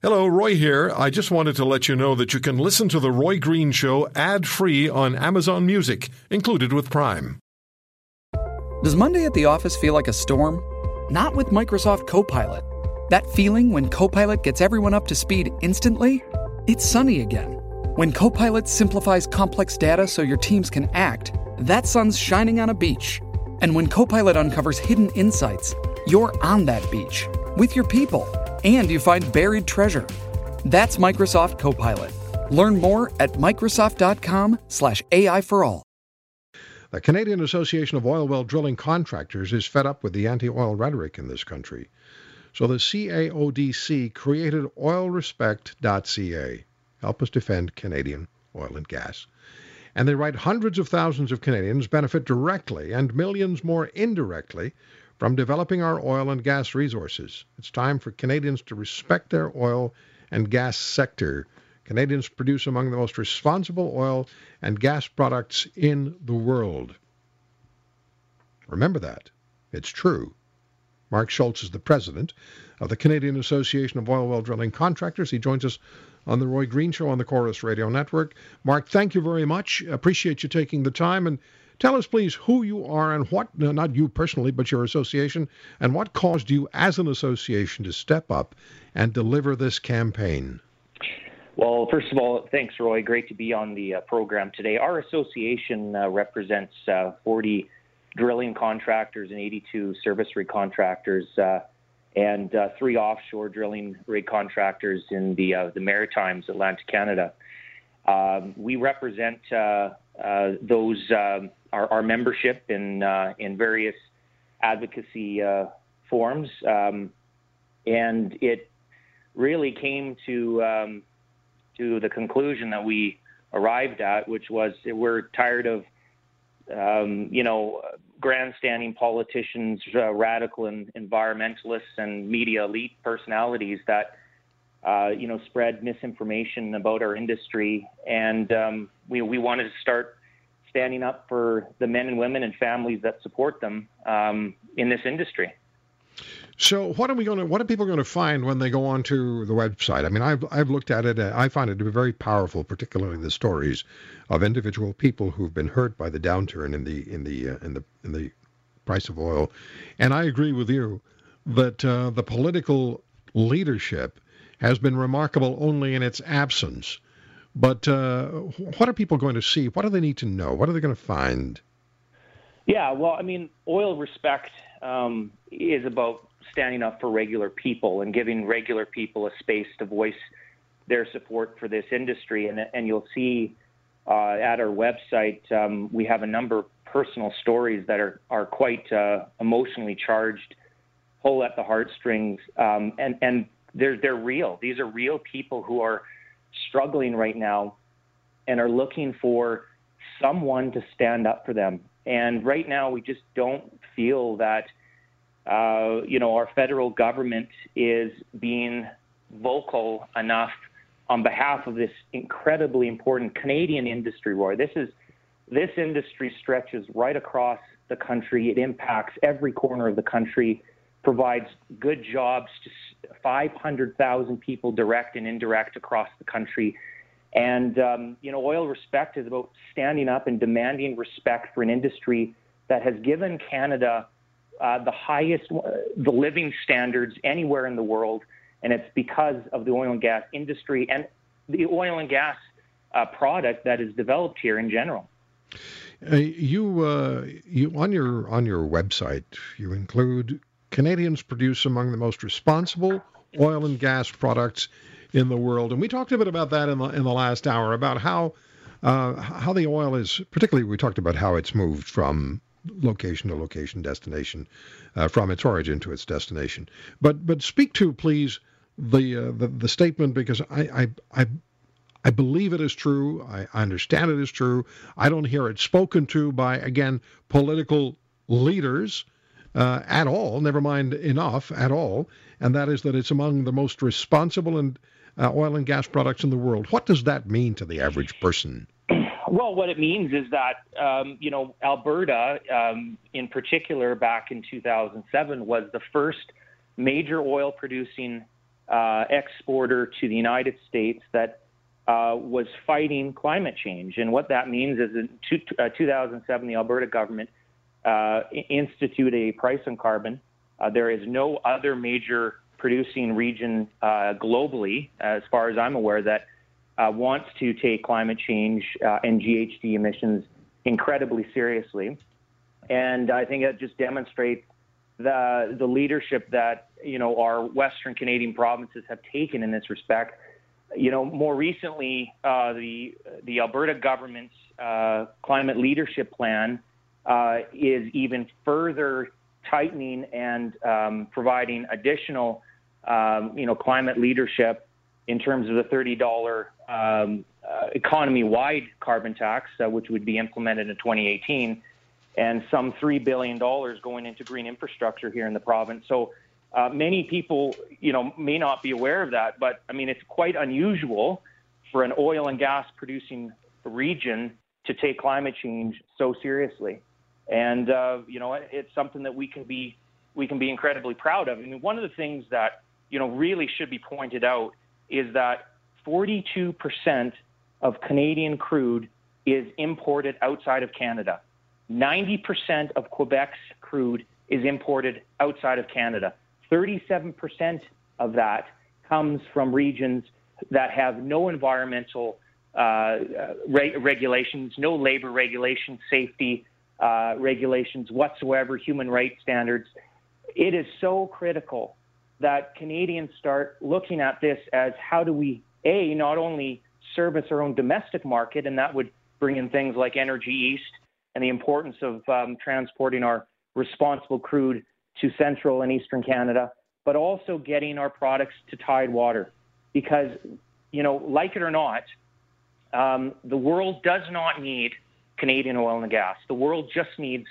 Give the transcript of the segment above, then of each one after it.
Hello, Roy here. I just wanted to let you know that you can listen to The Roy Green Show ad free on Amazon Music, included with Prime. Does Monday at the office feel like a storm? Not with Microsoft Copilot. That feeling when Copilot gets everyone up to speed instantly? It's sunny again. When Copilot simplifies complex data so your teams can act, that sun's shining on a beach. And when Copilot uncovers hidden insights, you're on that beach with your people and you find buried treasure. That's Microsoft Copilot. Learn more at Microsoft.com/slash AI for all. The Canadian Association of Oil Well Drilling Contractors is fed up with the anti oil rhetoric in this country. So the CAODC created oilrespect.ca. Help us defend Canadian oil and gas. And they write hundreds of thousands of Canadians benefit directly and millions more indirectly from developing our oil and gas resources. It's time for Canadians to respect their oil and gas sector. Canadians produce among the most responsible oil and gas products in the world. Remember that. It's true. Mark Scholz is the president of the Canadian Association of Oil Well Drilling Contractors. He joins us on the Roy Green Show on the Corus Radio Network. Mark, thank you very much. Appreciate you taking the time and Tell us, please, who you are and what, not you personally, but your association, and what caused you as an association to step up and deliver this campaign. Well, first of all, thanks, Roy. Great to be on the uh, program today. Our association uh, represents uh, 40 drilling contractors and 82 service rig contractors, uh, and uh, three offshore drilling rig contractors in the uh, the Maritimes, Atlantic Canada. Um, we represent those um, our, our membership in uh, in various advocacy uh, forums, um, and it really came to um, to the conclusion that we arrived at, which was we're tired of um, you know grandstanding politicians, uh, radical and environmentalists, and media elite personalities that. Uh, you know, spread misinformation about our industry, and um, we we wanted to start standing up for the men and women and families that support them um, in this industry. So, what are we going to? What are people going to find when they go onto the website? I mean, I've I've looked at it. I find it to be very powerful, particularly the stories of individual people who've been hurt by the downturn in the in the uh, in the in the price of oil. And I agree with you that uh, the political leadership has been remarkable only in its absence. But uh, what are people going to see? What do they need to know? What are they going to find? Yeah, well, I mean, oil respect um, is about standing up for regular people and giving regular people a space to voice their support for this industry. And, and you'll see uh, at our website, um, we have a number of personal stories that are, are quite uh, emotionally charged, pull at the heartstrings, um, and, and they're, they're real. These are real people who are struggling right now and are looking for someone to stand up for them. And right now, we just don't feel that, uh, you know, our federal government is being vocal enough on behalf of this incredibly important Canadian industry, Roy. This is this industry stretches right across the country. It impacts every corner of the country, provides good jobs to 500,000 people, direct and indirect, across the country. And, um, you know, Oil Respect is about standing up and demanding respect for an industry that has given Canada uh, the highest, uh, the living standards anywhere in the world. And it's because of the oil and gas industry and the oil and gas uh, product that is developed here in general. Uh, you, uh, you on your on your website, you include Canadians produce among the most responsible oil and gas products in the world. And we talked a bit about that in the, in the last hour about how uh, how the oil is, particularly we talked about how it's moved from location to location, destination, uh, from its origin to its destination. But but speak to please the uh, the, the statement because I, I I I believe it is true. I, I understand it is true. I don't hear it spoken to by again political leaders uh, at all, never mind enough at all, and that is that it's among the most responsible and uh, oil and gas products in the world. What does that mean to the average person? Well, what it means is that um, you know Alberta, um, in particular, back in 2007, was the first major oil-producing uh, exporter to the United States that uh, was fighting climate change. And what that means is in two, uh, 2007, the Alberta government uh, instituted a price on carbon. Uh, there is no other major producing region uh, globally, as far as I'm aware, that wants to take climate change and GHG emissions incredibly seriously. And I think it just demonstrates the the leadership that you know our Western Canadian provinces have taken in this respect. You know, more recently, uh, the the Alberta government's uh, climate leadership plan uh, is even further tightening and um, providing additional, um, you know, climate leadership in terms of the thirty dollar um, uh, economy-wide carbon tax, uh, which would be implemented in 2018 and some $3 billion going into green infrastructure here in the province. So uh, many people, you know, may not be aware of that, but I mean, it's quite unusual for an oil and gas producing region to take climate change so seriously. And, uh, you know, it's something that we can be, we can be incredibly proud of. I mean, one of the things that, you know, really should be pointed out is that 42% of Canadian crude is imported outside of Canada. 90% of Quebec's crude is imported outside of Canada. 37% of that comes from regions that have no environmental re- regulations, no labor regulations, safety uh, regulations whatsoever, human rights standards. It is so critical that Canadians start looking at this as how do we, A, not only service our own domestic market, and that would bring in things like Energy East and the importance of um, transporting our responsible crude to central and eastern Canada, but also getting our products to Tidewater. Because, you know, like it or not, um, the world does not need Canadian oil and gas. The world just needs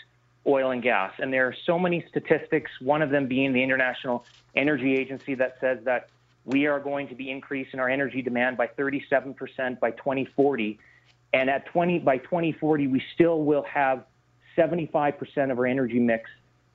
oil and gas. And there are so many statistics, one of them being the International Energy Agency that says that we are going to be increasing our energy demand by 37% by 2040. And at 20 by 2040, we still will have 75% of our energy mix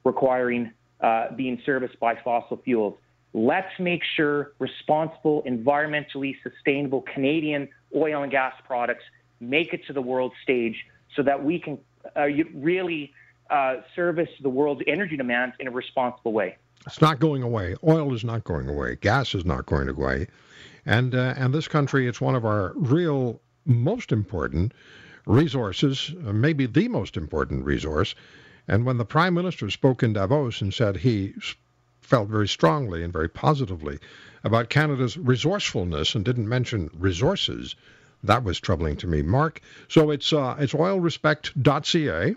requiring uh, being serviced by fossil fuels. Let's make sure responsible, environmentally sustainable Canadian oil and gas products make it to the world stage so that we can uh, really uh, service the world's energy demands in a responsible way. It's not going away. Oil is not going away. Gas is not going away. And, uh, and this country, it's one of our real most important resources, uh, maybe the most important resource. And when the Prime Minister spoke in Davos and said he felt very strongly and very positively about Canada's resourcefulness and didn't mention resources, that was troubling to me. Mark, so it's uh, it's oilrespect.ca,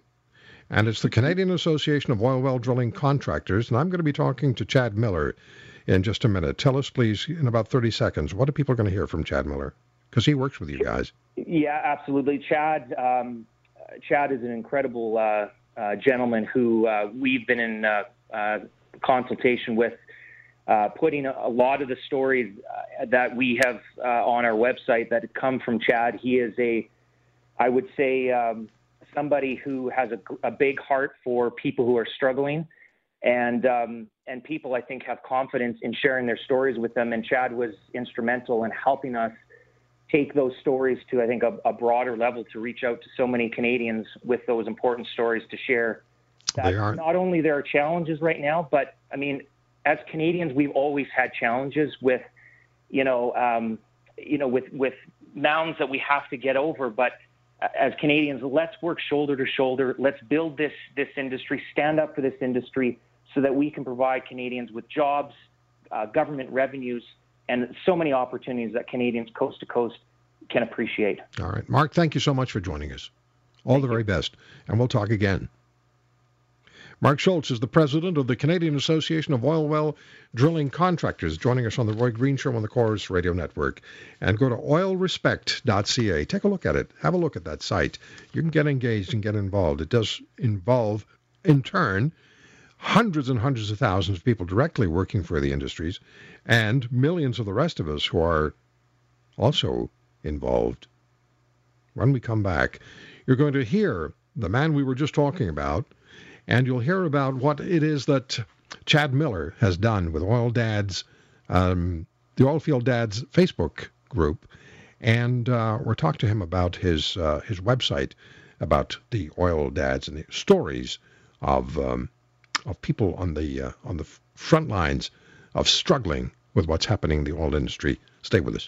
and it's the Canadian Association of Oil Well Drilling Contractors, and I'm going to be talking to Chad Miller in just a minute. Tell us, please, in about 30 seconds, what are people going to hear from Chad Miller? because he works with you guys. Yeah, absolutely. Chad, um, Chad is an incredible uh, uh, gentleman who uh, we've been in uh, uh, consultation with, uh, putting a, a, lot of the stories that we have on our website that come from Chad. He is a, I would say, um, somebody who has a, a, big heart for people who are struggling. And um, and people, I think, have confidence in sharing their stories with them. And Chad was instrumental in helping us take those stories to, I think, a, a, broader level to reach out to so many Canadians with those important stories to share. That not only there are challenges right now, but I mean, as Canadians, we've always had challenges with, you know, um, you know, with with mounds that we have to get over. But uh, as Canadians, let's work shoulder to shoulder. Let's build this this industry, stand up for this industry, so that we can provide Canadians with jobs, uh, government revenues, and so many opportunities that Canadians coast to coast can appreciate. All right. Mark, thank you so much for joining us. All thank the very you. best. And we'll talk again. Mark Scholz is the president of the Canadian Association of Oil Well Drilling Contractors, joining us on the Roy Green Show on the Corus Radio Network. And go to oilrespect.ca. Take a look at it. Have a look at that site. You can get engaged and get involved. It does involve, in turn, hundreds and hundreds of thousands of people directly working for the industries, and millions of the rest of us who are also involved. When we come back, you're going to hear the man we were just talking about, and you'll hear about what it is that Chad Miller has done with Oil Dad's um, the Oilfield Dads Facebook group, and uh, we're talking to him about his uh, his website about the oil dads and the stories of um, of people on the uh, on the front lines of struggling with what's happening in the oil industry. Stay with us.